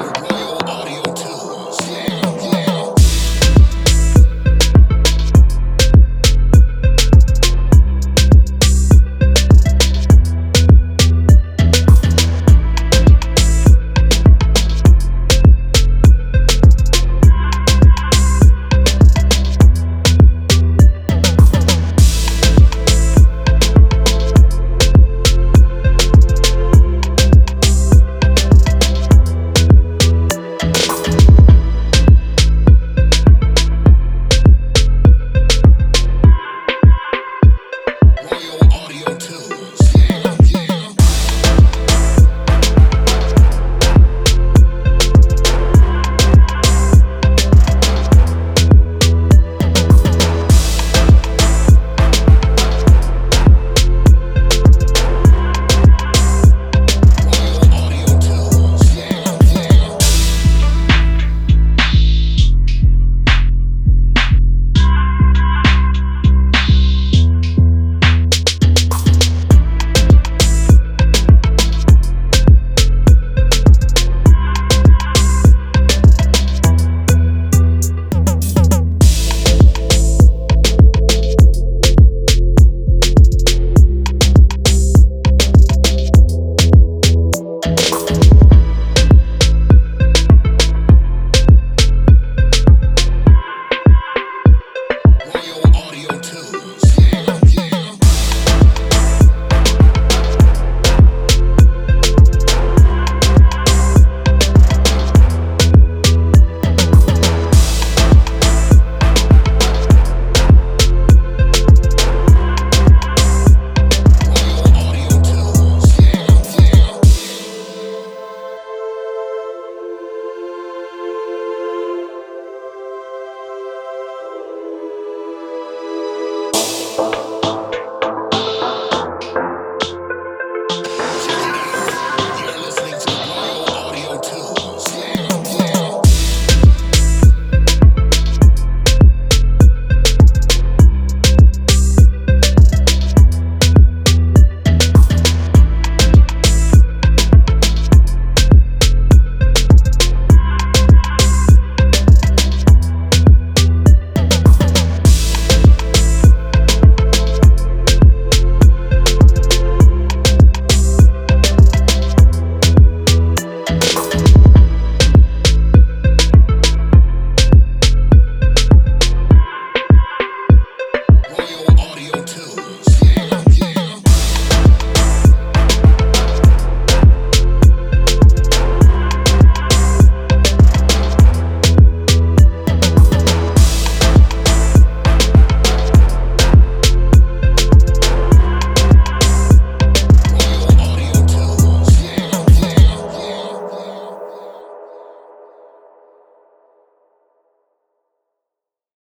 music. Royal